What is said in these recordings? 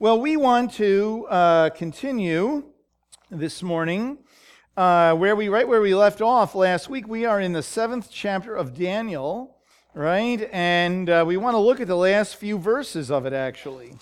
Well, we want to uh, continue this morning uh, where we right where we left off last week. We are in the seventh chapter of Daniel, right? And uh, we want to look at the last few verses of it, actually.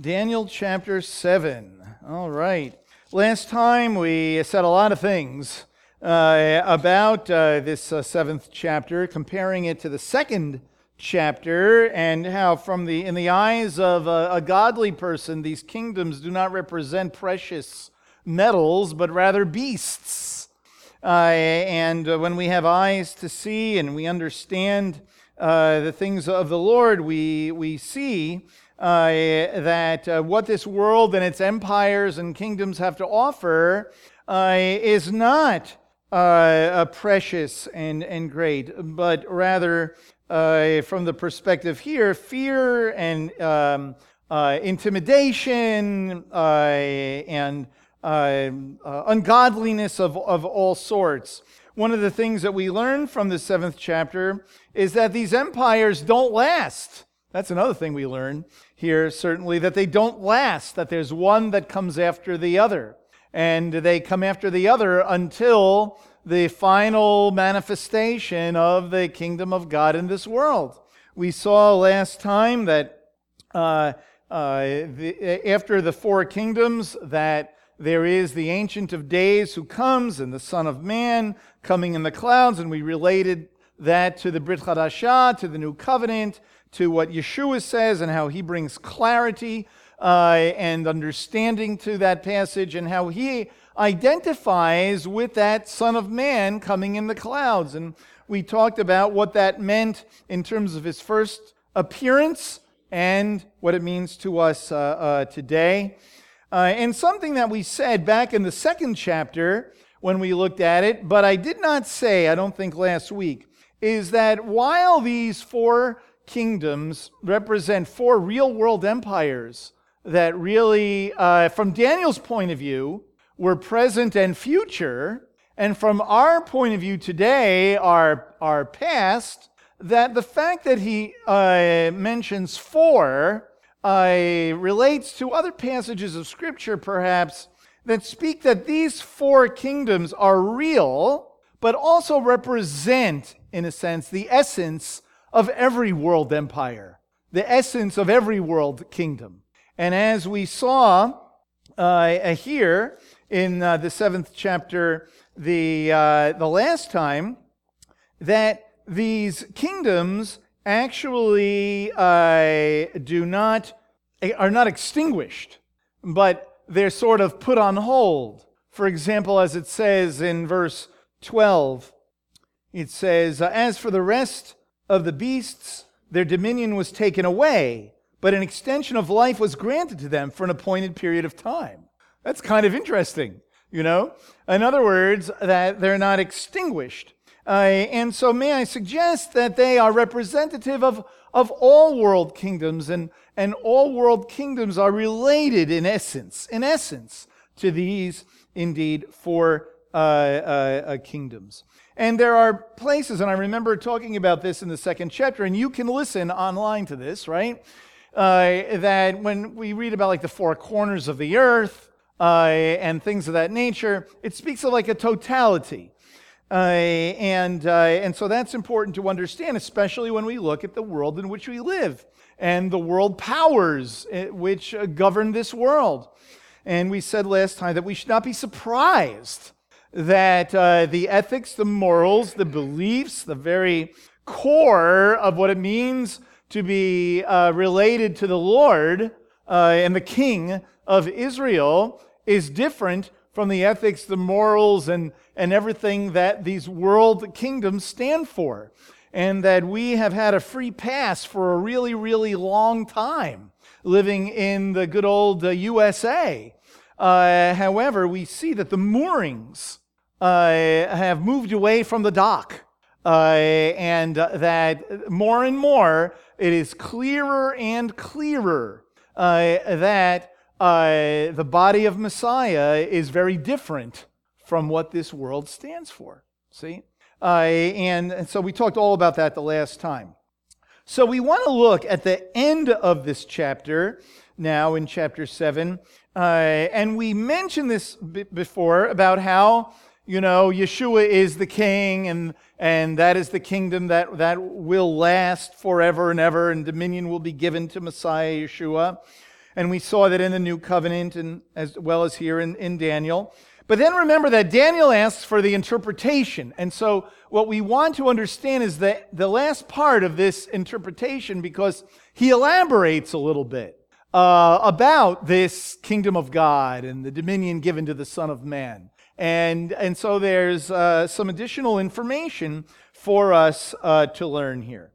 Daniel chapter seven. All right. Last time we said a lot of things uh, about uh, this uh, seventh chapter, comparing it to the second chapter and how from the in the eyes of a, a, godly person these kingdoms do not represent precious metals but rather beasts. Uh, and uh, when we have eyes to see and we understand uh, the things of the lord we we see uh, that uh, what this world and its empires and kingdoms have to offer uh, is not precious and, and great, but rather uh, from the perspective here, fear and um, uh, intimidation uh, and uh, uh, ungodliness of, of all sorts. One of the things that we learn from the seventh chapter is that these empires don't last. That's another thing we learn here, certainly, that they don't last, that there's one that comes after the other. And they come after the other until the final manifestation of the kingdom of God in this world. We saw last time that uh, uh, the, after the four kingdoms, that there is the Ancient of Days who comes and the Son of Man coming in the clouds, and we related that to the Brit Chadashah, to the New Covenant, to what Yeshua says and how he brings clarity uh, and understanding to that passage, and how he identifies with that Son of Man coming in the clouds. And we talked about what that meant in terms of his first appearance and what it means to us uh, uh, today. Uh, and something that we said back in the second chapter when we looked at it, but I did not say, I don't think last week, is that while these four kingdoms represent four real world empires that really, uh, from Daniel's point of view, were present and future, and from our point of view today, our, our past, that the fact that he uh, mentions four uh, relates to other passages of Scripture, perhaps, that speak that these four kingdoms are real, but also represent, in a sense, the essence of every world empire, the essence of every world kingdom. And as we saw uh, here, in uh, the seventh chapter the, uh, the last time that these kingdoms actually uh, do not are not extinguished, but they're sort of put on hold. For example, as it says in verse 12, it says, As for the rest of the beasts, their dominion was taken away, but an extension of life was granted to them for an appointed period of time. That's kind of interesting, you know? In other words, that they're not extinguished. Uh, and so, may I suggest that they are representative of, of all world kingdoms, and, and all world kingdoms are related in essence, in essence, to these indeed four uh, uh, uh kingdoms. And there are places, and I remember talking about this in the second chapter, and you can listen online to this, right? Uh, that when we read about like the four corners of the earth, uh, and things of that nature. It speaks of like a totality. Uh, and, uh, and so that's important to understand, especially when we look at the world in which we live and the world powers uh, which uh, govern this world. And we said last time that we should not be surprised that uh, the ethics, the morals, the beliefs, the very core of what it means to be related to the Lord and the King of Israel is different from the ethics, the morals, and, and everything that these world kingdoms stand for. And that we have had a free pass for a really, really long time living in the good old uh, USA. Uh, however, we see that the moorings uh, have moved away from the dock. Uh, and that more and more it is clearer and clearer uh, that uh, the body of Messiah is very different from what this world stands for. See? Uh, and, so we talked all about that the last time. So we want to look at the end of this chapter, now in chapter 7. Uh, and we mentioned this b- before about how, you know, Yeshua is the king and, and that is the kingdom that, that will last forever and ever, and dominion will be given to Messiah Yeshua. And we saw that in the new covenant and as well as here in, in Daniel. But then remember that Daniel asks for the interpretation. And so what we want to understand is that the last part of this interpretation because he elaborates a little bit uh, about this kingdom of God and the dominion given to the Son of Man. And, and so there's uh, some additional information for us uh, to learn here.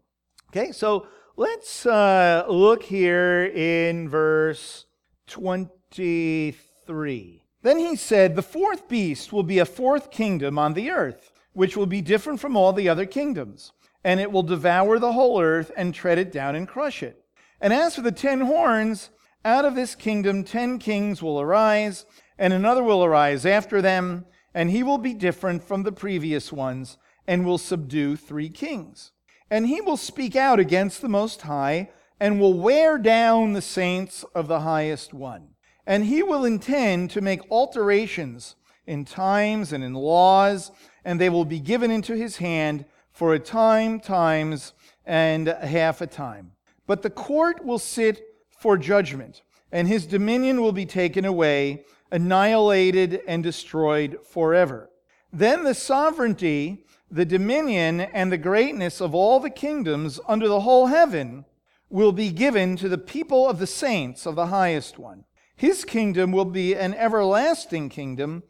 Okay, so let's uh, look here in verse 23. Then he said, The fourth beast will be a fourth kingdom on the earth, which will be different from all the other kingdoms, and it will devour the whole earth and tread it down and crush it. And as for the ten horns, out of this kingdom ten kings will arise, and another will arise after them, and he will be different from the previous ones, and will subdue three kings. And he will speak out against the Most High, and will wear down the saints of the highest one. And he will intend to make alterations in times and in laws, and they will be given into his hand for a time, times, and half a time. But the court will sit for judgment, and his dominion will be taken away, annihilated, and destroyed forever. Then the sovereignty, the dominion, and the greatness of all the kingdoms under the whole heaven will be given to the people of the saints of the highest one. His kingdom will be an everlasting kingdom,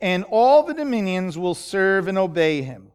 and all the dominions will serve and obey him.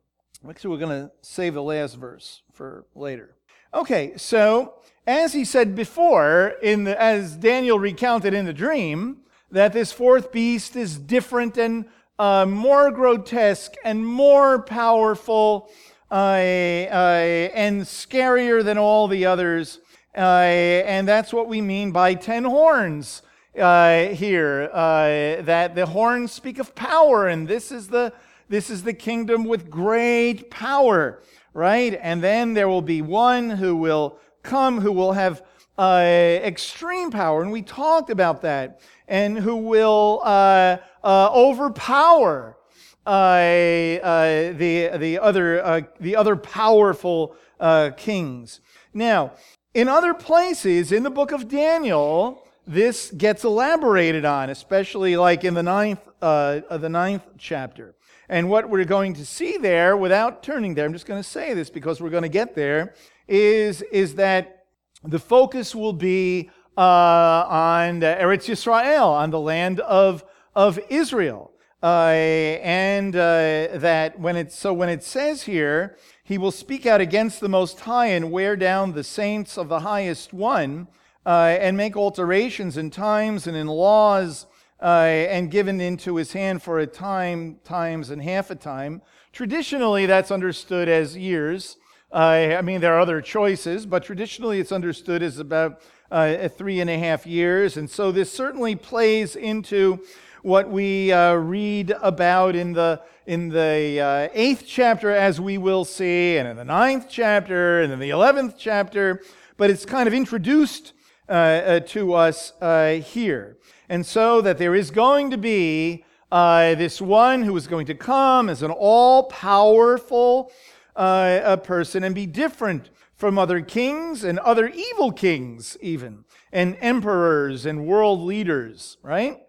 Actually, we're going to save the last verse for later. Okay, so as he said before, in the, as Daniel recounted in the dream, that this fourth beast is different and uh, more grotesque and more powerful uh, uh, and scarier than all the others. Uh, and that's what we mean by ten horns uh, here. Uh, that the horns speak of power, and this is the this is the kingdom with great power, right? And then there will be one who will come who will have uh, extreme power, and we talked about that, and who will uh, uh, overpower uh, uh, the, the, other, uh, the other powerful kings. Now, in other places in the book of Daniel, this gets elaborated on, especially like in the ninth, the ninth chapter. And what we're going to see there, without turning there, I'm just going to say this because we're going to get there, is, is that the focus will be uh, on Eretz Yisrael, on the land of, of Israel. Uh, and uh, that when it so when it says here, he will speak out against the Most High and wear down the saints of the highest one, uh, and make alterations in times and in laws, uh, and given into his hand for a time, times, and half a time. Traditionally, that's understood as years. Uh, I mean, there are other choices, but traditionally it's understood as about uh, three and a half years. And so this certainly plays into what we uh, read about in the, in the uh, eighth chapter, as we will see, and in the ninth chapter, and in the eleventh chapter, but it's kind of introduced uh, uh, to us here. And so that there is going to be this one who is going to come as an all powerful, uh, person and be different from other kings and other evil kings, even, and emperors and world leaders, right?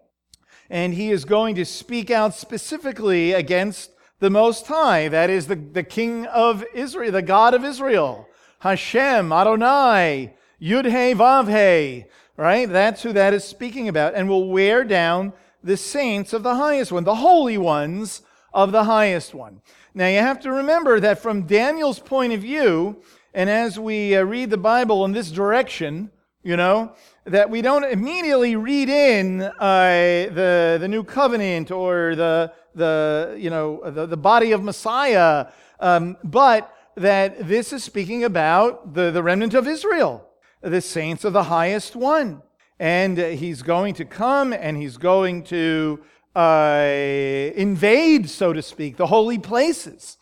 And he is going to speak out specifically against the Most High, that is the, the King of Israel, the God of Israel, Hashem, Adonai, Yud-He, Vav-He, right? That's who that is speaking about, and will wear down the saints of the highest one, the holy ones of the highest one. Now, you have to remember that from Daniel's point of view, and as we uh, read the Bible in this direction, you know, that we don't immediately read in uh, the, the new covenant or the, the, you know, the, the body of Messiah, um, but that this is speaking about the, the remnant of Israel, the saints of the highest one. And he's going to come and he's going to uh, invade, so to speak, the holy places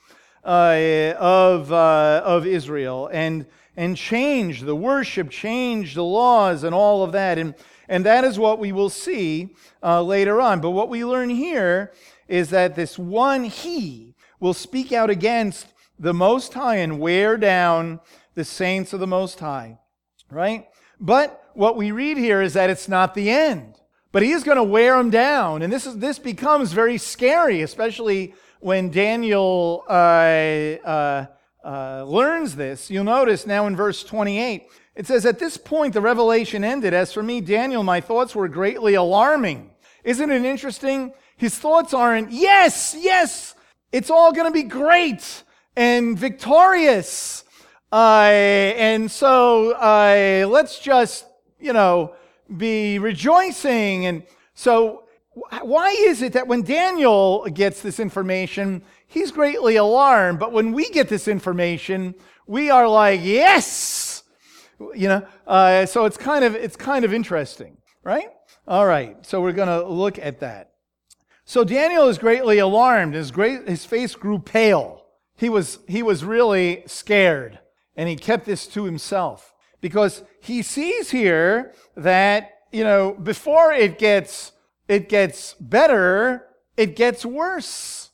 uh, of, uh, of Israel and, and change the worship, change the laws, and all of that. And, And that is what we will see uh, later on. But what we learn here is that this one he will speak out against the Most High and wear down the saints of the Most High, right? But what we read here is that it's not the end. But he is going to wear them down. And this, is, this becomes very scary, especially when Daniel uh, uh, uh, learns this. You'll notice now in verse 28, it says, At this point, the revelation ended. As for me, Daniel, my thoughts were greatly alarming. Isn't it interesting? His thoughts aren't, yes, yes, it's all going to be great and victorious. Uh, and so uh, let's just, you know, be rejoicing. And so, why is it that when Daniel gets this information, he's greatly alarmed, but when we get this information, we are like, yes, you know. Uh, so it's kind of it's kind of interesting, right? All right. So we're going to look at that. So Daniel is greatly alarmed. His, great, his face grew pale. He was, he was really scared, and he kept this to himself because he sees here that, you know, before it gets, it gets better, it gets worse.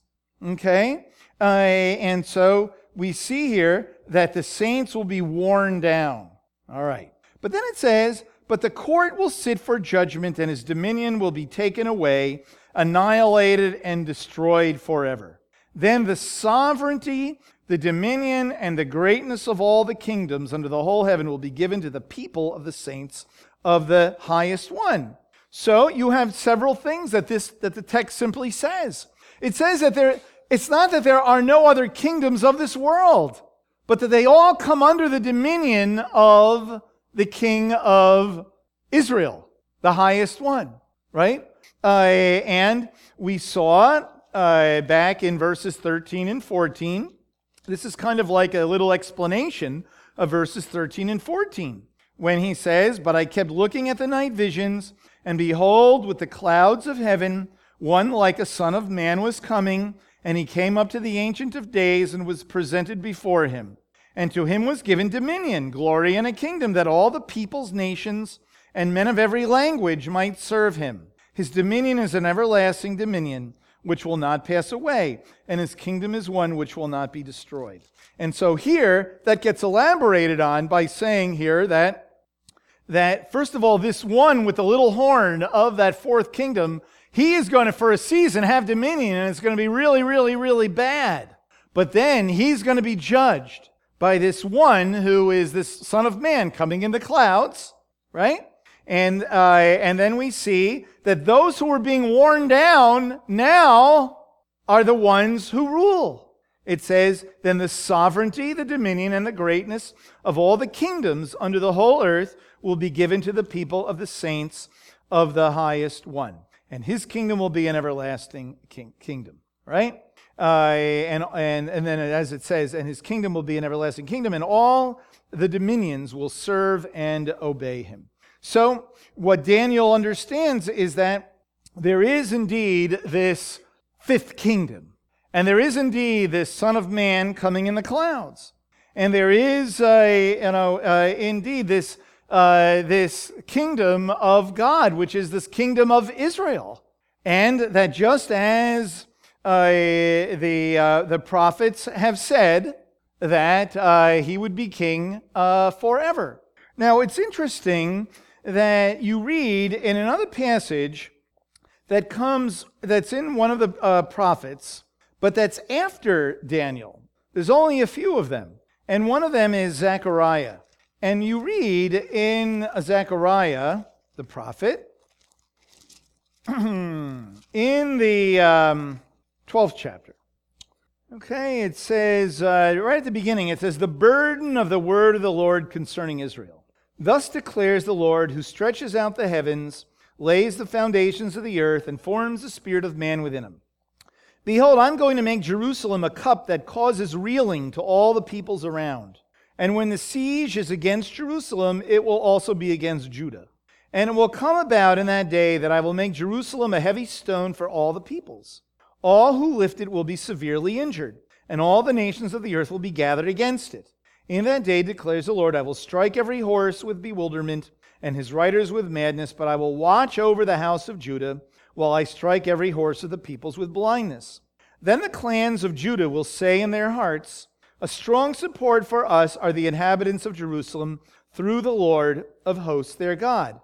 Okay? Uh, and so we see here that the saints will be worn down. All right. But then it says, but the court will sit for judgment, and his dominion will be taken away annihilated and destroyed forever. Then the sovereignty, the dominion, and the greatness of all the kingdoms under the whole heaven will be given to the people of the saints of the highest one. So you have several things that this that the text simply says. It says that there it's not that there are no other kingdoms of this world, but that they all come under the dominion of the king of Israel, the highest one, right? Uh, and we saw uh, back in verses 13 and 14. This is kind of like a little explanation of verses 13 and 14 when he says, But I kept looking at the night visions, and behold, with the clouds of heaven, one like a son of man was coming, and he came up to the Ancient of Days and was presented before him. And to him was given dominion, glory, and a kingdom that all the peoples, nations, and men of every language might serve him. His dominion is an everlasting dominion which will not pass away, and his kingdom is one which will not be destroyed. And so here, that gets elaborated on by saying here that, that first of all, this one with the little horn of that fourth kingdom, he is going to, for a season, have dominion, and it's going to be really, really, really bad. But then he's going to be judged by this one who is this Son of Man coming in the clouds, right? And, uh, and then we see that those who are being worn down now are the ones who rule. It says, Then the sovereignty, the dominion, and the greatness of all the kingdoms under the whole earth will be given to the people of the saints of the highest one. And his kingdom will be an everlasting king- kingdom, right? Uh, and, and, and then as it says, and his kingdom will be an everlasting kingdom, and all the dominions will serve and obey him. So, what Daniel understands is that there is indeed this fifth kingdom, and there is indeed this Son of Man coming in the clouds, and there is, uh, you know, uh, indeed this uh, this kingdom of God, which is this kingdom of Israel, and that just as uh, the uh, the prophets have said that uh, he would be king forever. Now, it's interesting that you read in another passage that comes, that's in one of the uh, prophets, but that's after Daniel. There's only a few of them. And one of them is Zechariah. And you read in Zechariah, the prophet, in the um, 12th chapter. Okay, it says, uh, right at the beginning, it says, the burden of the word of the Lord concerning Israel. Thus declares the Lord, who stretches out the heavens, lays the foundations of the earth, and forms the spirit of man within him. Behold, I'm going to make Jerusalem a cup that causes reeling to all the peoples around. And when the siege is against Jerusalem, it will also be against Judah. And it will come about in that day that I will make Jerusalem a heavy stone for all the peoples. All who lift it will be severely injured, and all the nations of the earth will be gathered against it. In that day declares the Lord, I will strike every horse with bewilderment, and his riders with madness, but I will watch over the house of Judah while I strike every horse of the peoples with blindness. Then the clans of Judah will say in their hearts, A strong support for us are the inhabitants of Jerusalem through the Lord of hosts their God.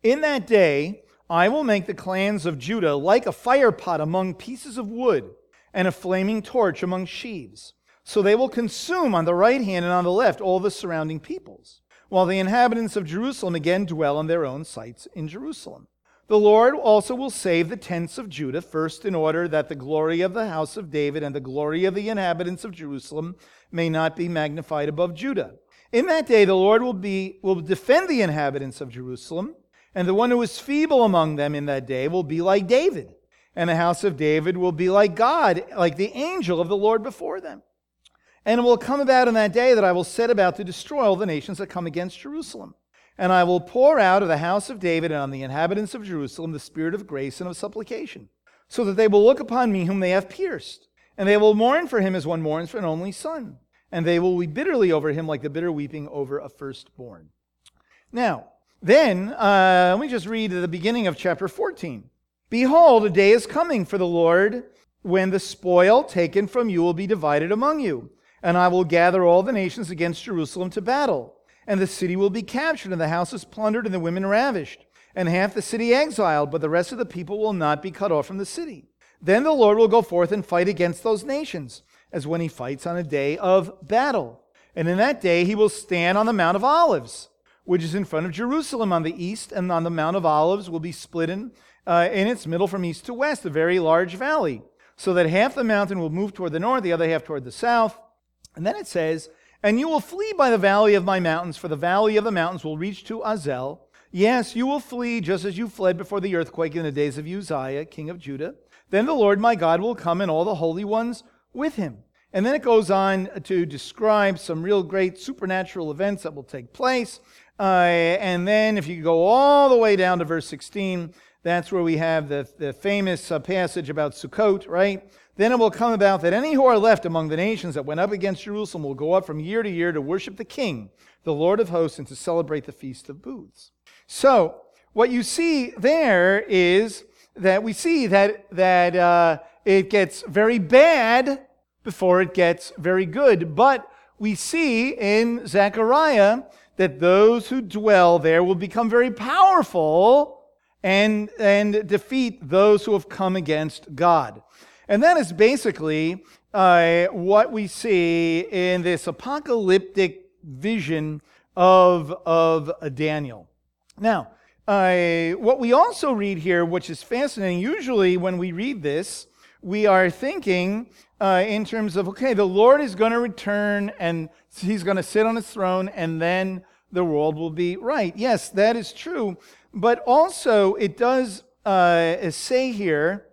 In that day, I will make the clans of Judah like a firepot among pieces of wood and a flaming torch among sheaves. So they will consume on the right hand and on the left all the surrounding peoples, while the inhabitants of Jerusalem again dwell on their own sites in Jerusalem. The Lord also will save the tents of Judah, first in order that the glory of the house of David and the glory of the inhabitants of Jerusalem may not be magnified above Judah. In that day the Lord will, be, will defend the inhabitants of Jerusalem, and the one who is feeble among them in that day will be like David, and the house of David will be like God, like the angel of the Lord before them. And it will come about in that day that I will set about to destroy all the nations that come against Jerusalem. And I will pour out of the house of David and on the inhabitants of Jerusalem the spirit of grace and of supplication, so that they will look upon me whom they have pierced. And they will mourn for him as one mourns for an only son. And they will weep bitterly over him like the bitter weeping over a firstborn. Now, then, uh, let me just read the beginning of chapter 14. Behold, a day is coming for the Lord when the spoil taken from you will be divided among you and I will gather all the nations against Jerusalem to battle. And the city will be captured, and the houses plundered, and the women ravished, and half the city exiled, but the rest of the people will not be cut off from the city. Then the Lord will go forth and fight against those nations, as when he fights on a day of battle. And in that day he will stand on the Mount of Olives, which is in front of Jerusalem on the east, and on the Mount of Olives will be split in, uh, in its middle from east to west, a very large valley, so that half the mountain will move toward the north, the other half toward the south. And then it says, And you will flee by the valley of my mountains, for the valley of the mountains will reach to Azel. Yes, you will flee just as you fled before the earthquake in the days of Uzziah, king of Judah. Then the Lord my God will come and all the holy ones with him. And then it goes on to describe some real great supernatural events that will take place. Uh, and then if you go all the way down to verse 16, that's where we have the, the famous uh, passage about Sukkot, right? Then it will come about that any who are left among the nations that went up against Jerusalem will go up from year to year to worship the King, the Lord of hosts, and to celebrate the Feast of Booths. So, what you see there is that we see that, that uh, it gets very bad before it gets very good. But we see in Zechariah that those who dwell there will become very powerful and, and defeat those who have come against God. And that is basically uh, what we see in this apocalyptic vision of, of Daniel. Now, uh, what we also read here, which is fascinating, usually when we read this, we are thinking uh, in terms of, okay, the Lord is going to return and he's going to sit on his throne and then the world will be right. Yes, that is true. But also, it does uh, say here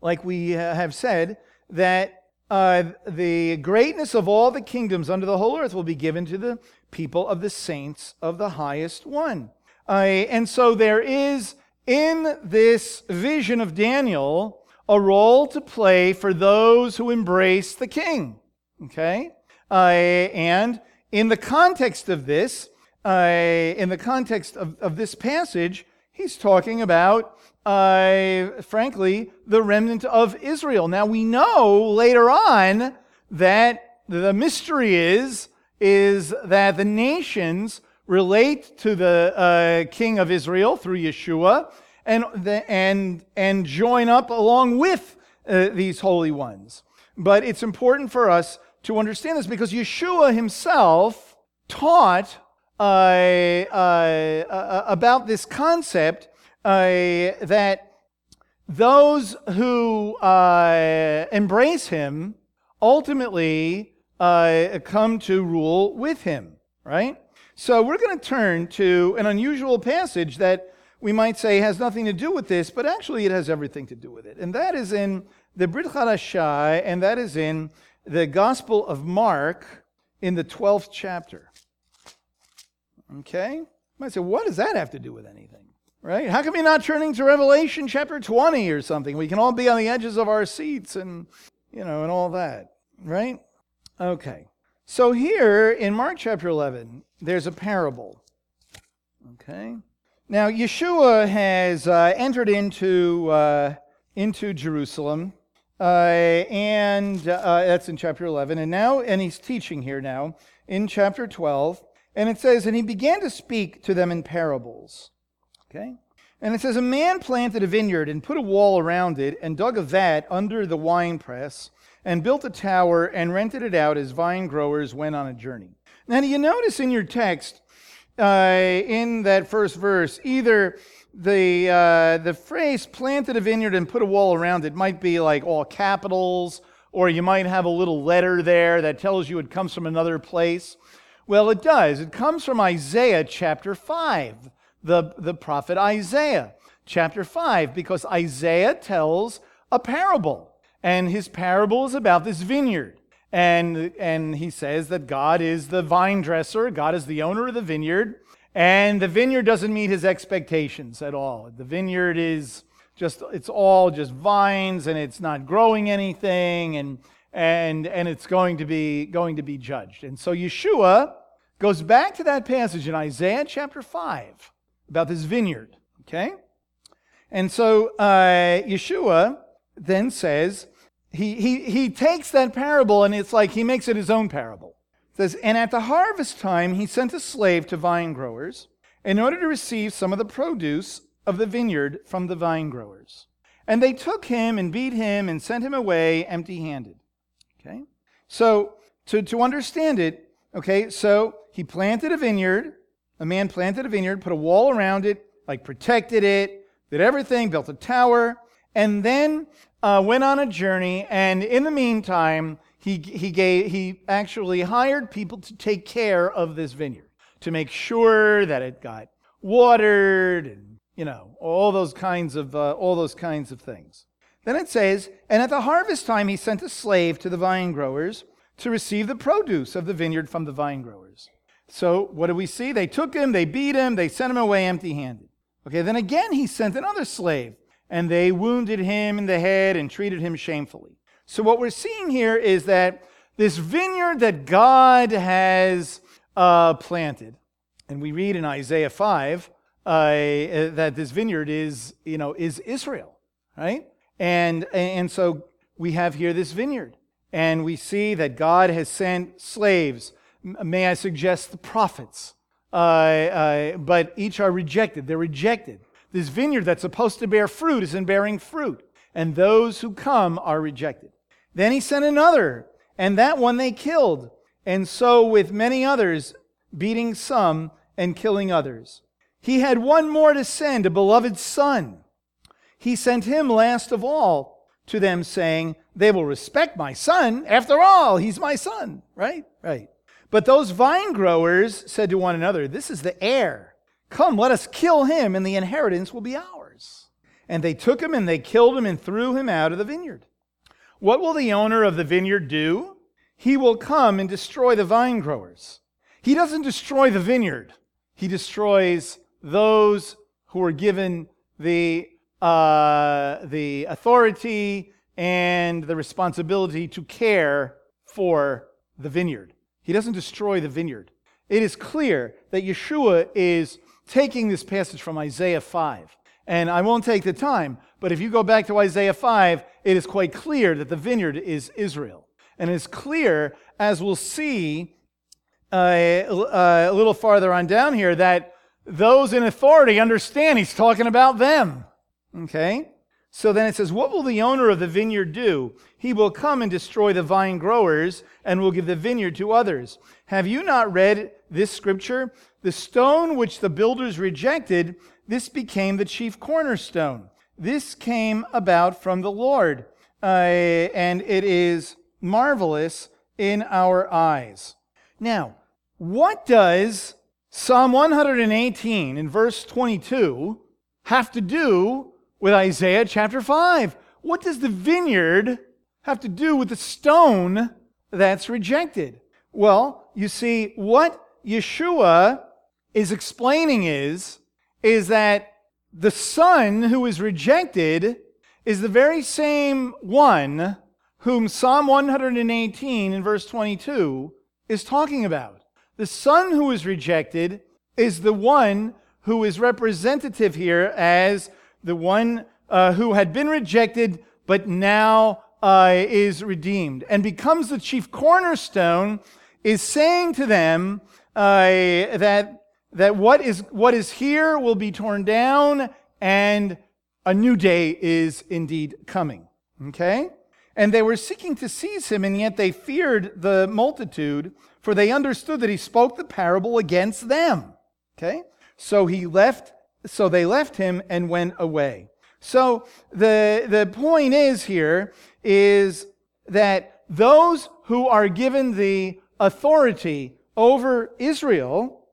like we have said, that uh, the greatness of all the kingdoms under the whole earth will be given to the people of the saints of the highest one. Uh, and so there is in this vision of Daniel a role to play for those who embrace the king. Okay? Uh, and in the context of this, uh, in the context of, of this passage, he's talking about uh, frankly, the remnant of Israel. Now we know later on that the mystery is, is that the nations relate to the uh, king of Israel through Yeshua and, the, and, and join up along with uh, these holy ones. But it's important for us to understand this because Yeshua himself taught uh, uh, uh about this concept uh, that those who uh, embrace him ultimately uh, come to rule with him, right? So we're going to turn to an unusual passage that we might say has nothing to do with this, but actually it has everything to do with it. And that is in the Brit Chadashah, and that is in the Gospel of Mark in the 12th chapter. Okay? You might say, what does that have to do with anything? Right? How come you're not turning to Revelation chapter 20 or something? We can all be on the edges of our seats and, you know, and all that. Right? Okay. So here in Mark chapter 11, there's a parable. Okay. Now, Yeshua has uh, entered into, uh, into Jerusalem, uh, and uh, that's in chapter 11. And now, and he's teaching here now in chapter 12. And it says, And he began to speak to them in parables. Okay? And it says, A man planted a vineyard and put a wall around it and dug a vat under the winepress and built a tower and rented it out as vine growers went on a journey. Now, do you notice in your text, uh, in that first verse, either the, uh, the phrase planted a vineyard and put a wall around it might be like all capitals, or you might have a little letter there that tells you it comes from another place. Well, it does. It comes from Isaiah chapter 5, the, the prophet Isaiah chapter 5, because Isaiah tells a parable. And his parable is about this vineyard. And, and he says that God is the vine dresser, God is the owner of the vineyard, and the vineyard doesn't meet his expectations at all. The vineyard is just, it's all just vines and it's not growing anything and, and, and it's going to, be, going to be judged. And so Yeshua goes back to that passage in Isaiah chapter 5 about this vineyard, okay? And so uh, Yeshua then says, he, he, he takes that parable and it's like he makes it his own parable. It says, And at the harvest time he sent a slave to vine growers in order to receive some of the produce of the vineyard from the vine growers. And they took him and beat him and sent him away empty handed. Okay? So, to, to understand it, okay, so he planted a vineyard. A man planted a vineyard, put a wall around it, like protected it, did everything, built a tower, and then uh, went on a journey, and in the meantime, he, he, gave, he actually hired people to take care of this vineyard, to make sure that it got watered and, you know, all those kinds of, uh, all those kinds of things. Then it says, And at the harvest time, he sent a slave to the vine growers to receive the produce of the vineyard from the vine growers. So what do we see? They took him, they beat him, they sent him away empty handed. Okay, then again, he sent another slave and they wounded him in the head and treated him shamefully. So, what we're seeing here is that this vineyard that God has uh, planted, and we read in Isaiah 5 uh, that this vineyard is, you know, is Israel, right? And, and so we have here this vineyard, and we see that God has sent slaves. May I suggest the prophets? Uh, uh but each are rejected. They're rejected. This vineyard that's supposed to bear fruit isn't bearing fruit, and those who come are rejected. Then he sent another, and that one they killed. And so with many others, beating some and killing others. He had one more to send, a beloved son. He sent him last of all to them, saying, They will respect my son. After all, he's my son. Right? Right. But those vine growers said to one another, This is the heir. Come, let us kill him, and the inheritance will be ours. And they took him and they killed him and threw him out of the vineyard. What will the owner of the vineyard do? He will come and destroy the vine growers. He doesn't destroy the vineyard, he destroys those who are given the, uh, the authority and the responsibility to care for the vineyard. He doesn't destroy the vineyard. It is clear that Yeshua is taking this passage from Isaiah 5. And I won't take the time, but if you go back to Isaiah 5, it is quite clear that the vineyard is Israel. And it's clear, as we'll see uh, uh, a little farther on down here, that those in authority understand he's talking about them. Okay? So then it says, What will the owner of the vineyard do? He will come and destroy the vine growers and will give the vineyard to others. Have you not read this scripture? The stone which the builders rejected, this became the chief cornerstone. This came about from the Lord, uh, and it is marvelous in our eyes. Now, what does Psalm 118 in verse 22 have to do with Isaiah chapter 5? What does the vineyard have to do with the stone that's rejected? Well, you see, what Yeshua is explaining is, is that the son who is rejected is the very same one whom Psalm 118 in verse 22 is talking about. The son who is rejected is the one who is representative here as the one uh, who had been rejected but now uh, is redeemed and becomes the chief cornerstone, is saying to them uh, that, that what, is, what is here will be torn down and a new day is indeed coming. Okay? And they were seeking to seize him, and yet they feared the multitude, for they understood that he spoke the parable against them. Okay? So he left, so they left him and went away. So the, the point is here is that those who are given the authority over Israel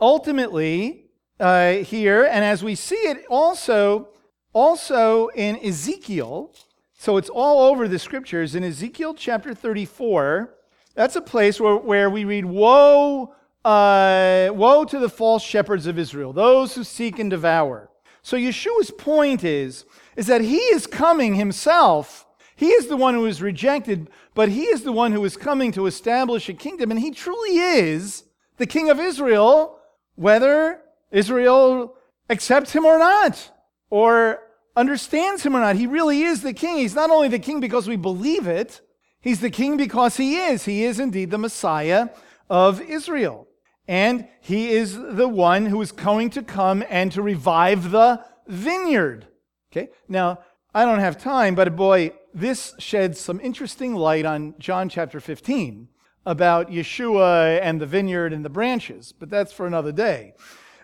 ultimately uh, here, and as we see it also, also in Ezekiel, so it's all over the scriptures. In Ezekiel chapter 34, that's a place where, where we read, Woe, uh, woe to the false shepherds of Israel, those who seek and devour. So Yeshua's point is, is that he is coming himself. He is the one who is rejected, but he is the one who is coming to establish a kingdom, and he truly is the king of Israel, whether Israel accepts him or not, or understands him or not. He really is the king. He's not only the king because we believe it, he's the king because he is. He is indeed the Messiah of Israel. And he is the one who is going to come and to revive the vineyard. Okay? Now, I don't have time, but boy, this sheds some interesting light on John chapter 15 about Yeshua and the vineyard and the branches, but that's for another day.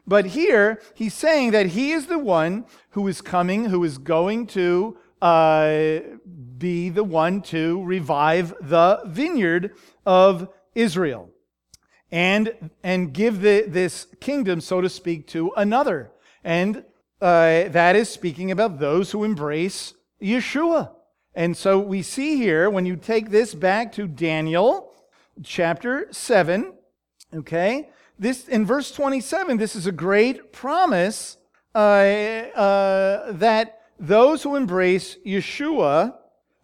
But here, he's saying that he is the one who is coming, who is going to uh, be the one to revive the vineyard of Israel and, and give the, this kingdom, so to speak, to another. And uh, that is speaking about those who embrace Yeshua. And so we see here, when you take this back to Daniel chapter 7, okay, this in verse 27 this is a great promise uh, uh, that those who embrace yeshua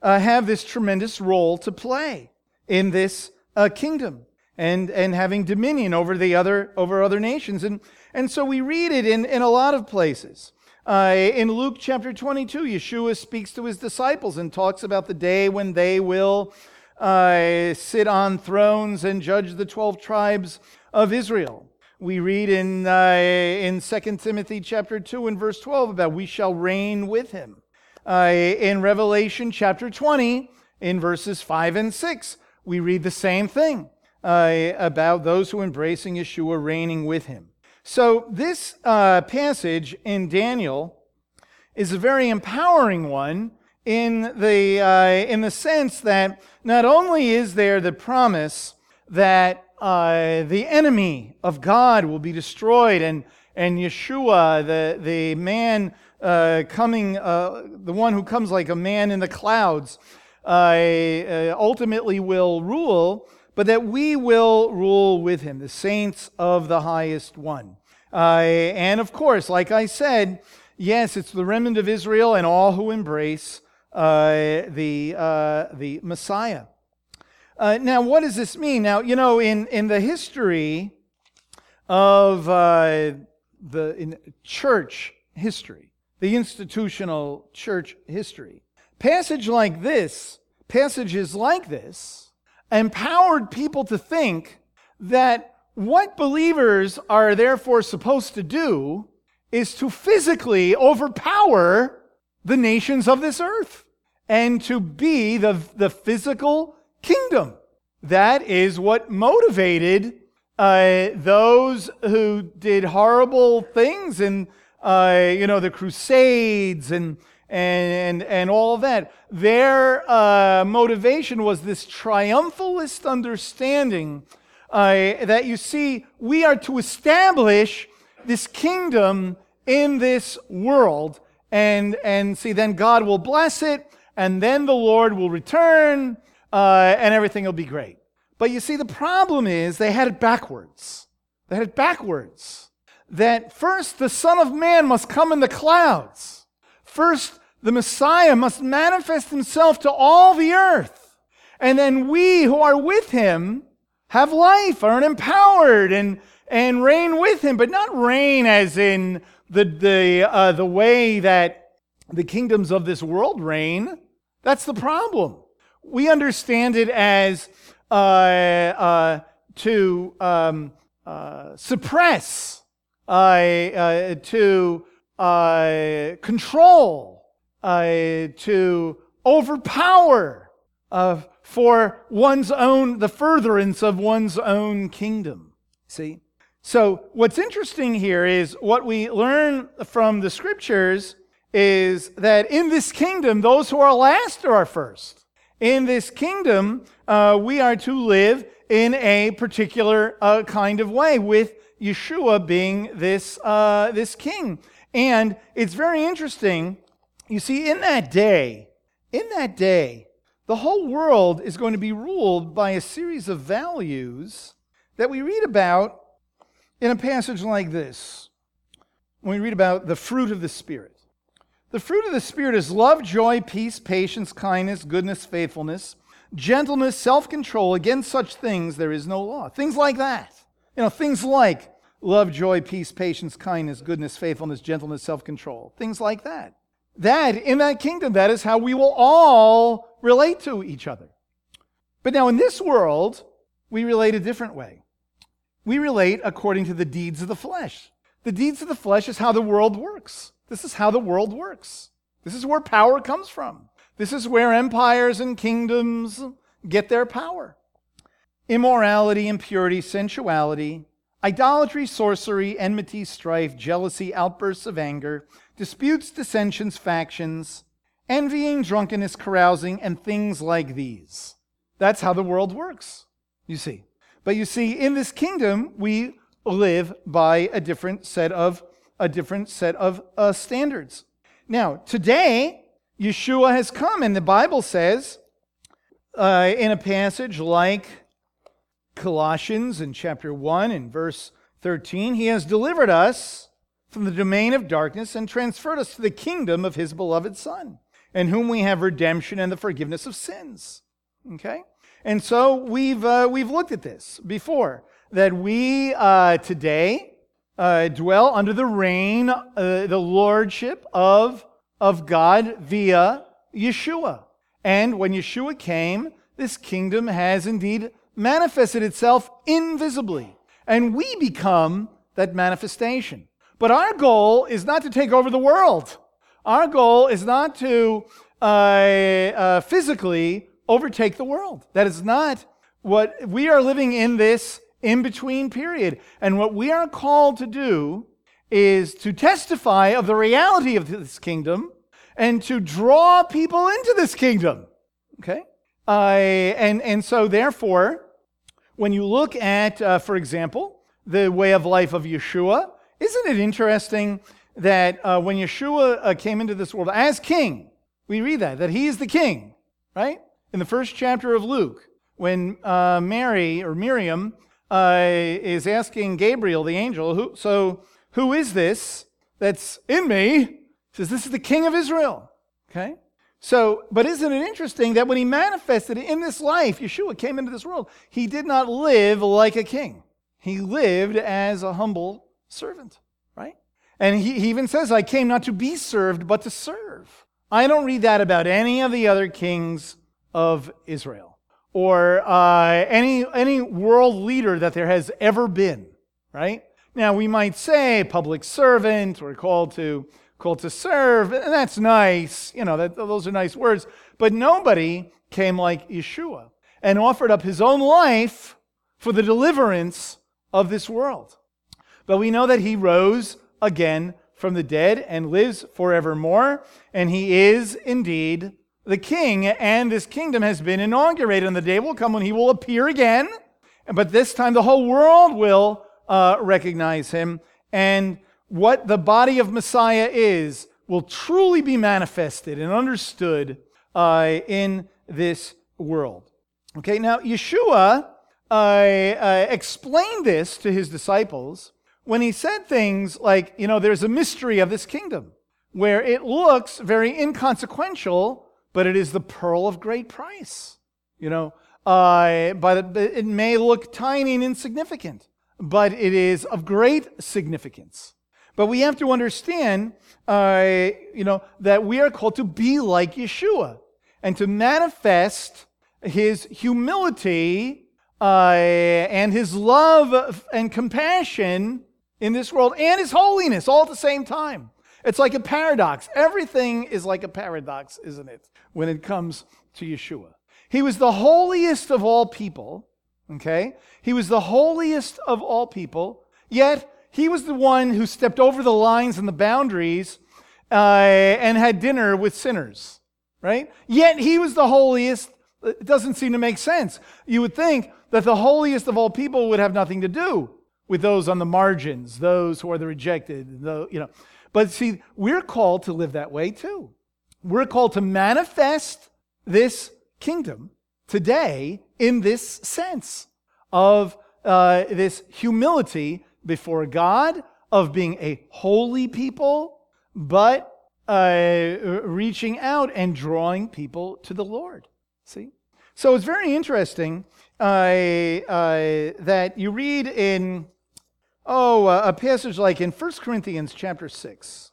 uh, have this tremendous role to play in this uh, kingdom and, and having dominion over the other over other nations and, and so we read it in, in a lot of places uh, in luke chapter 22 yeshua speaks to his disciples and talks about the day when they will uh, sit on thrones and judge the 12 tribes of Israel. We read in, uh, in 2 Timothy chapter 2 and verse 12 about we shall reign with him. Uh, in Revelation chapter 20, in verses 5 and 6, we read the same thing uh, about those who embracing Yeshua reigning with him. So this uh, passage in Daniel is a very empowering one in the, uh, in the sense that not only is there the promise that uh, the enemy of God will be destroyed, and, and Yeshua, the, the man uh, coming, uh, the one who comes like a man in the clouds, uh, uh, ultimately will rule, but that we will rule with him, the saints of the highest one. and of course, like I said, yes, it's the remnant of Israel and all who embrace the, the Messiah. Uh, now, what does this mean? Now, you know, in, in the history of uh, the in church history, the institutional church history, passage like this, passages like this, empowered people to think that what believers are therefore supposed to do is to physically overpower the nations of this earth and to be the, the physical kingdom. That is what motivated uh, those who did horrible things and uh, you know the crusades and and and all of that their uh, motivation was this triumphalist understanding uh, that you see we are to establish this kingdom in this world and and see then god will bless it and then the lord will return uh, and everything will be great. But you see, the problem is they had it backwards. They had it backwards. That first the Son of Man must come in the clouds. First, the Messiah must manifest himself to all the earth. And then we who are with him have life, are empowered, and, and reign with him, but not reign as in the, the, uh, the way that the kingdoms of this world reign. That's the problem. We understand it as uh, uh, to um, uh, suppress, uh, uh, to uh, to overpower for one's own, the furtherance of one's own kingdom. See? So, what's interesting here is what we learn from the scriptures is that in this kingdom, those who are last are first. In this kingdom, uh, we are to live in a particular uh, kind of way, with Yeshua being this, uh, this king. And it's very interesting. You see, in that day, in that day, the whole world is going to be ruled by a series of values that we read about in a passage like this. When we read about the fruit of the Spirit. The fruit of the Spirit is love, joy, peace, patience, kindness, goodness, faithfulness, gentleness, self control. Against such things there is no law. Things like that. You know, things like love, joy, peace, patience, kindness, goodness, faithfulness, gentleness, self control. Things like that. That, in that kingdom, that is how we will all relate to each other. But now in this world, we relate a different way. We relate according to the deeds of the flesh. The deeds of the flesh is how the world works. This is how the world works. This is where power comes from. This is where empires and kingdoms get their power. Immorality, impurity, sensuality, idolatry, sorcery, enmity, strife, jealousy, outbursts of anger, disputes, dissensions, factions, envying, drunkenness, carousing, and things like these. That's how the world works, you see. But you see, in this kingdom, we live by a different set of a different set of uh, standards. Now, today, Yeshua has come, and the Bible says uh, in a passage like Colossians in chapter 1 and verse 13, He has delivered us from the domain of darkness and transferred us to the kingdom of His beloved Son, in whom we have redemption and the forgiveness of sins. Okay? And so we've, uh, we've looked at this before, that we uh, today, uh, dwell under the reign, uh, the lordship of, of God via Yeshua. And when Yeshua came, this kingdom has indeed manifested itself invisibly. And we become that manifestation. But our goal is not to take over the world. Our goal is not to uh, uh, physically overtake the world. That is not what we are living in this in between period. And what we are called to do is to testify of the reality of this kingdom and to draw people into this kingdom. Okay? Uh, and, and so, therefore, when you look at, uh, for example, the way of life of Yeshua, isn't it interesting that uh, when Yeshua uh, came into this world as king, we read that, that he is the king, right? In the first chapter of Luke, when uh, Mary or Miriam uh, is asking Gabriel, the angel, who, so who is this that's in me? Says, This is the king of Israel. Okay? So, but isn't it interesting that when he manifested in this life, Yeshua came into this world, he did not live like a king. He lived as a humble servant, right? And he, he even says, I came not to be served, but to serve. I don't read that about any of the other kings of Israel or uh, any, any world leader that there has ever been, right? Now, we might say public servant or called to, called to serve, and that's nice. You know, that, those are nice words. But nobody came like Yeshua and offered up his own life for the deliverance of this world. But we know that he rose again from the dead and lives forevermore, and he is indeed the king, and this kingdom has been inaugurated. And the day will come when he will appear again, but this time the whole world will uh, recognize him. And what the body of Messiah is will truly be manifested and understood uh, in this world. Okay, now Yeshua uh, uh explained this to his disciples when he said things like, you know, there's a mystery of this kingdom where it looks very inconsequential but it is the pearl of great price. You know, uh, but it may look tiny and insignificant, but it is of great significance. But we have to understand, uh, you know, that we are called to be like Yeshua and to manifest his humility uh, and his love and compassion in this world and his holiness all at the same time. It's like a paradox. Everything is like a paradox, isn't it, when it comes to Yeshua? He was the holiest of all people, okay? He was the holiest of all people, yet he was the one who stepped over the lines and the boundaries uh, and had dinner with sinners, right? Yet he was the holiest. It doesn't seem to make sense. You would think that the holiest of all people would have nothing to do with those on the margins, those who are the rejected, the, you know. But see, we're called to live that way too. We're called to manifest this kingdom today in this sense of uh, this humility before God, of being a holy people, but uh, reaching out and drawing people to the Lord. See? So it's very interesting uh, uh, that you read in, oh, uh, a passage like in 1 Corinthians chapter 6.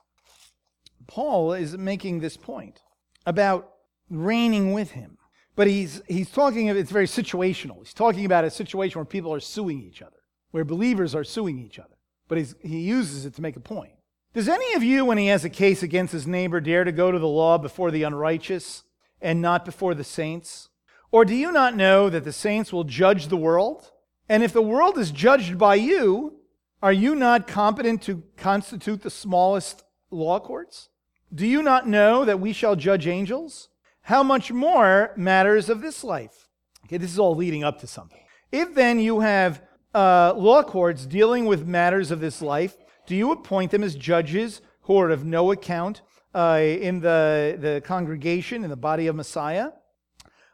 Paul is making this point about reigning with him. But he's, he's talking, it's very situational. He's talking about a situation where people are suing each other where believers are suing each other. But he uses it to make a point. Does any of you, when he has a case against his neighbor, dare to go to the law before the unrighteous and not before the saints? Or do you not know that the saints will judge the world? And if the world is judged by you, are you not competent to constitute the smallest law courts? Do you not know that we shall judge angels? How much more matters of this life? Okay, this is all leading up to something. If then you have uh, law courts dealing with matters of this life, do you appoint them as judges who are of no account uh, in the, the congregation, in the body of Messiah?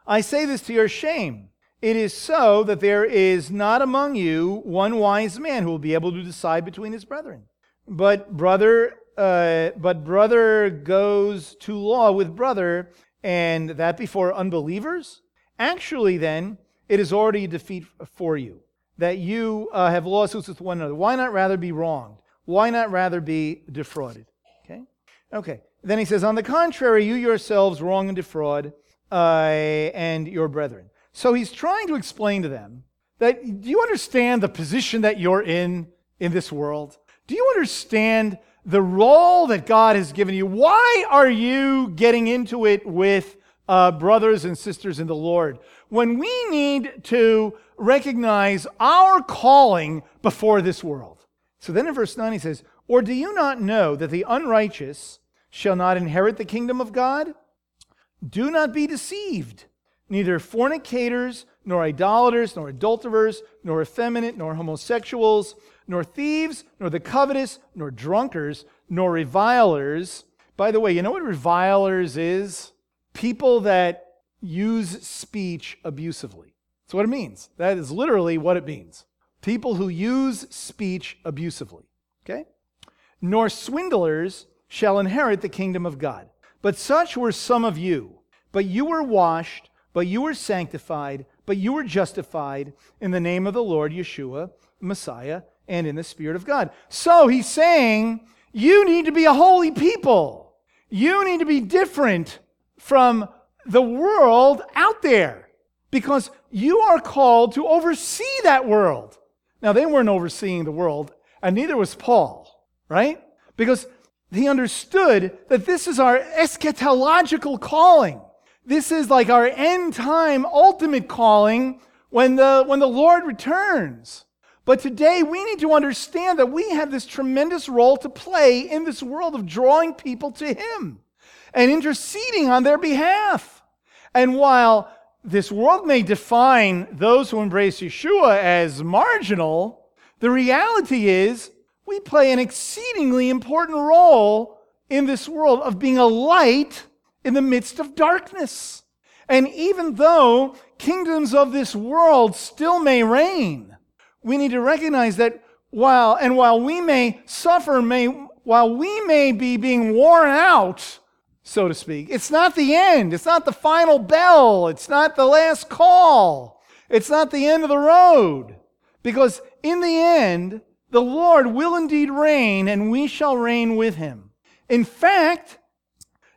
I say this to your shame. It is so that there is not among you one wise man who will be able to decide between his brethren. But brother, uh, but brother goes to law with brother, and that before unbelievers. Actually, then it is already a defeat for you that you uh, have lawsuits with one another. Why not rather be wronged? Why not rather be defrauded? Okay? Okay. Then he says, On the contrary, you yourselves wrong and defraud uh, and your brethren. So he's trying to explain to them that do you understand the position that you're in in this world? Do you understand the role that God has given you? Why are you getting into it with uh, brothers and sisters in the Lord when we need to recognize our calling before this world. So then in verse 9 he says, Or do you not know that the unrighteous shall not inherit the kingdom of God? Do not be deceived. Neither fornicators, nor idolaters, nor adulterers, nor effeminate, nor homosexuals, nor thieves, nor the covetous, nor drunkards, nor revilers. By the way, you know what revilers is? People that use speech abusively. That's what it means. That is literally what it means. People who use speech abusively. Okay? Nor swindlers shall inherit the kingdom of God. But such were some of you. But you were washed, but you were sanctified, but you were justified in the name of the Lord Yeshua, Messiah, and in the Spirit of God. So he's saying, you need to be a holy people. You need to be different from the world out there because you are called to oversee that world. Now, they weren't overseeing the world, and neither was Paul, right? Because he understood that this is our eschatological calling. This is like our end time ultimate calling when the, when the Lord returns. But today we need to understand that we have this tremendous role to play in this world of drawing people to Him and interceding on their behalf. And while this world may define those who embrace Yeshua as marginal, the reality is we play an exceedingly important role in this world of being a light in the midst of darkness. And even though kingdoms of this world still may reign, we need to recognize that while, and while we may suffer, may, while we may be being worn out so to speak. It's not the end. It's not the final bell. It's not the last call. It's not the end of the road. Because in the end, the Lord will indeed reign, and we shall reign with him. In fact,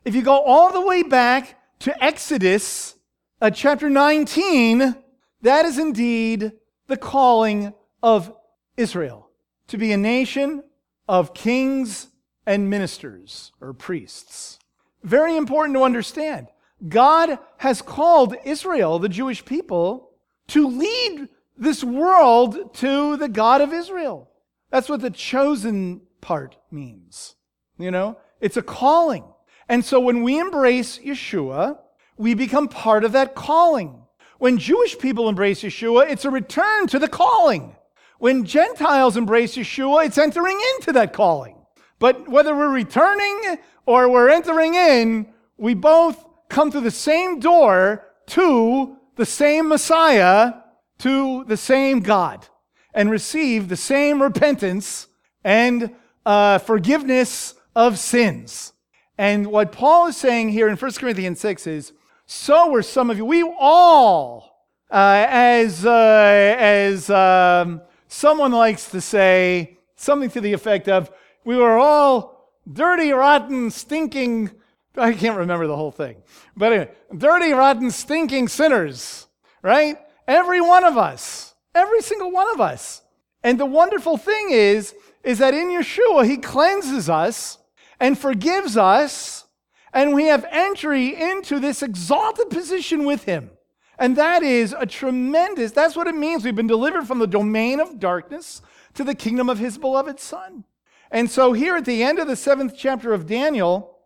if you go all the way back to Exodus uh, chapter 19, that is indeed the calling of Israel to be a nation of kings and ministers or priests. Very important to understand. God has called Israel, the Jewish people, to lead this world to the God of Israel. That's what the chosen part means. You know, it's a calling. And so when we embrace Yeshua, we become part of that calling. When Jewish people embrace Yeshua, it's a return to the calling. When Gentiles embrace Yeshua, it's entering into that calling. But whether we're returning or we're entering in, we both come through the same door to the same Messiah, to the same God, and receive the same repentance and uh, forgiveness of sins. And what Paul is saying here in 1 Corinthians 6 is so were some of you. We all, uh, as, uh, as um, someone likes to say, something to the effect of, we were all dirty, rotten, stinking, I can't remember the whole thing. But anyway, dirty, rotten, stinking sinners, right? Every one of us. Every single one of us. And the wonderful thing is, is that in Yeshua, He cleanses us and forgives us and we have entry into this exalted position with him. And that is a tremendous, that's what it means. We've been delivered from the domain of darkness to the kingdom of his beloved son. And so here at the end of the seventh chapter of Daniel,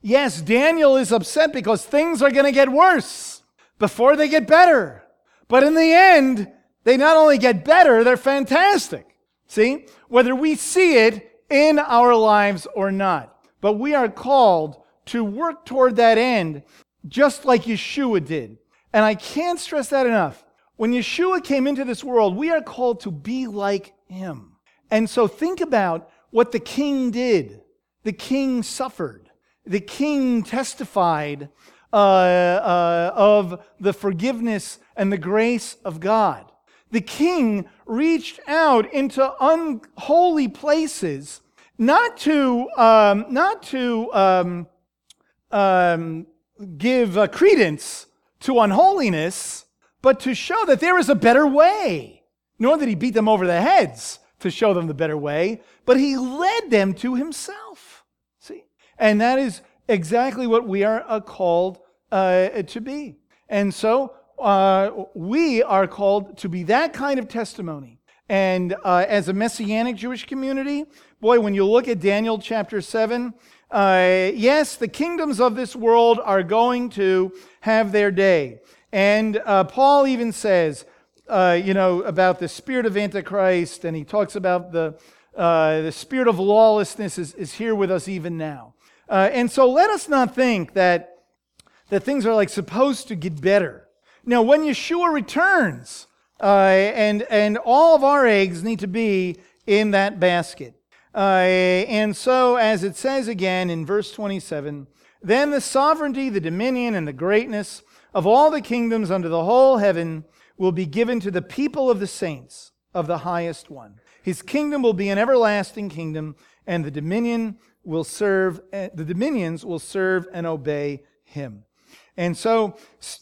yes, Daniel is upset because things are going to get worse before they get better. But in the end, they not only get better, they're fantastic. See? Whether we see it in our lives or not. But we are called to work toward that end, just like Yeshua did. And I can't stress that enough. When Yeshua came into this world, we are called to be like him. And so think about what the king did. The king suffered. The king testified uh, uh, of the forgiveness and the grace of God. The king reached out into unholy places, not to, um, not to um, um, give uh, credence to unholiness, but to show that there is a better way. Nor did he beat them over the heads to show them the better way, but he led them to himself. See? And that is exactly what we are uh, called uh, to be. And so uh, we are called to be that kind of testimony. And uh, as a messianic Jewish community, boy, when you look at Daniel chapter 7, uh, yes, the kingdoms of this world are going to have their day. And uh, Paul even says, uh, you know, about the spirit of Antichrist, and he talks about the, the spirit of lawlessness is, is here with us even now. And so let us not think that, that things are like supposed to get better. Now, when Yeshua returns, uh, and, and all of our eggs need to be in that basket. Uh, and so, as it says again in verse 27, then the sovereignty, the dominion, and the greatness of all the kingdoms under the whole heaven will be given to the people of the saints of the highest one. His kingdom will be an everlasting kingdom, and the dominion will serve, uh, the dominions will serve and obey him. And so,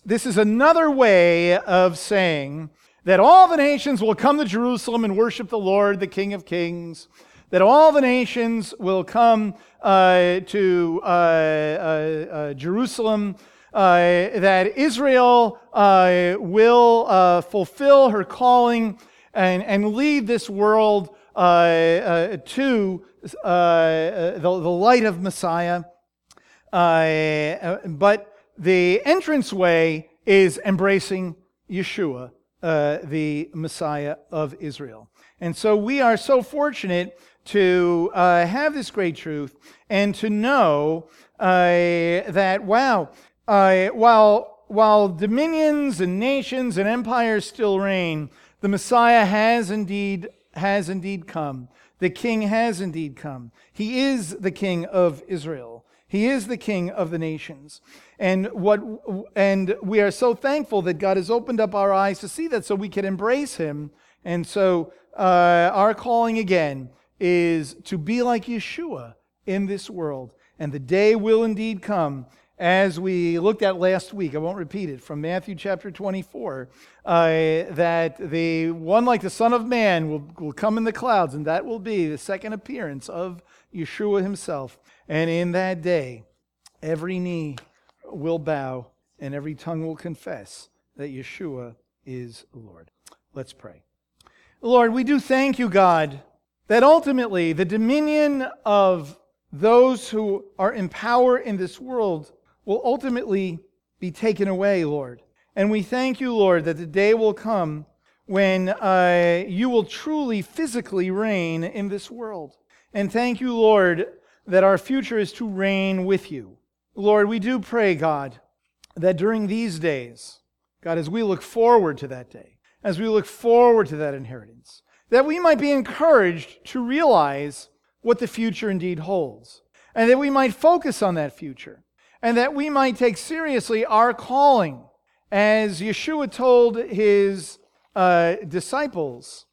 this is another way of saying that all the nations will come to Jerusalem and worship the Lord, the King of Kings that all the nations will come uh, to uh, uh, uh Jerusalem, uh, that Israel uh, will fulfill her calling and, and lead this world to the, the light of Messiah. but the entranceway is embracing Yeshua, the Messiah of Israel. And so we are so fortunate to uh, have this great truth and to know uh, that, wow, uh, while, while dominions and nations and empires still reign, the Messiah has indeed, has indeed come. The King has indeed come. He is the King of Israel. He is the King of the nations. And, what, and we are so thankful that God has opened up our eyes to see that so we can embrace him And so uh, our calling again is to be like Yeshua in this world. And the day will indeed come, as we looked at last week, I won't repeat it, from Matthew chapter 24, uh, that the one like the Son of Man will, will come in the clouds, and that will be the second appearance of Yeshua himself. And in that day, every knee will bow and every tongue will confess that Yeshua is Lord. Let's pray. Lord, we do thank you, God, that ultimately the dominion of those who are in power in this world will ultimately be taken away, Lord. And we thank you, Lord, that the day will come when uh, you will truly physically reign in this world. And thank you, Lord, that our future is to reign with you. Lord, we do pray, God, that during these days, God, as we look forward to that day, as we look forward to that inheritance, that we might be encouraged to realize what the future indeed holds, and that we might focus on that future, and that we might take seriously our calling, as Yeshua told his uh, disciples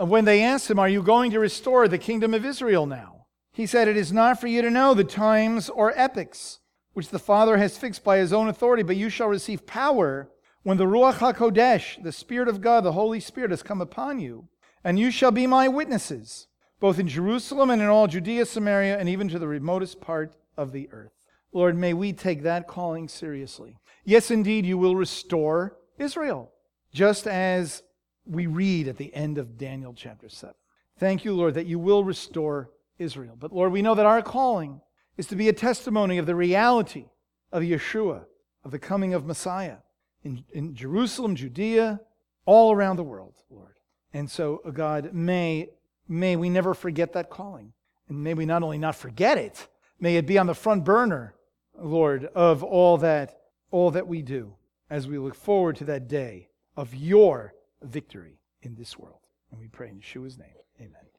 uh, when they asked him, Are you going to restore the kingdom of Israel now? He said, It is not for you to know the times or epochs which the Father has fixed by his own authority, but you shall receive power when the Ruach HaKodesh, the Spirit of God, the Holy Spirit, has come upon you, and you shall be my witnesses, both in Jerusalem and in all Judea, Samaria, and even to the remotest part of the earth. Lord, may we take that calling seriously. Yes, indeed, you will restore Israel, just as we read at the end of Daniel chapter 7. Thank you, Lord, that you will restore Israel. But Lord, we know that our calling is to be a testimony of the reality of Yeshua, of the coming of Messiah in, in Jerusalem, Judea, all around the world, Lord. And so, uh, God, may, may we never forget that calling. And may we not only not forget it, may it be on the front burner, Lord, of all that, all that we do as we look forward to that day of your victory in this world. And we pray in Yeshua's name. Amen.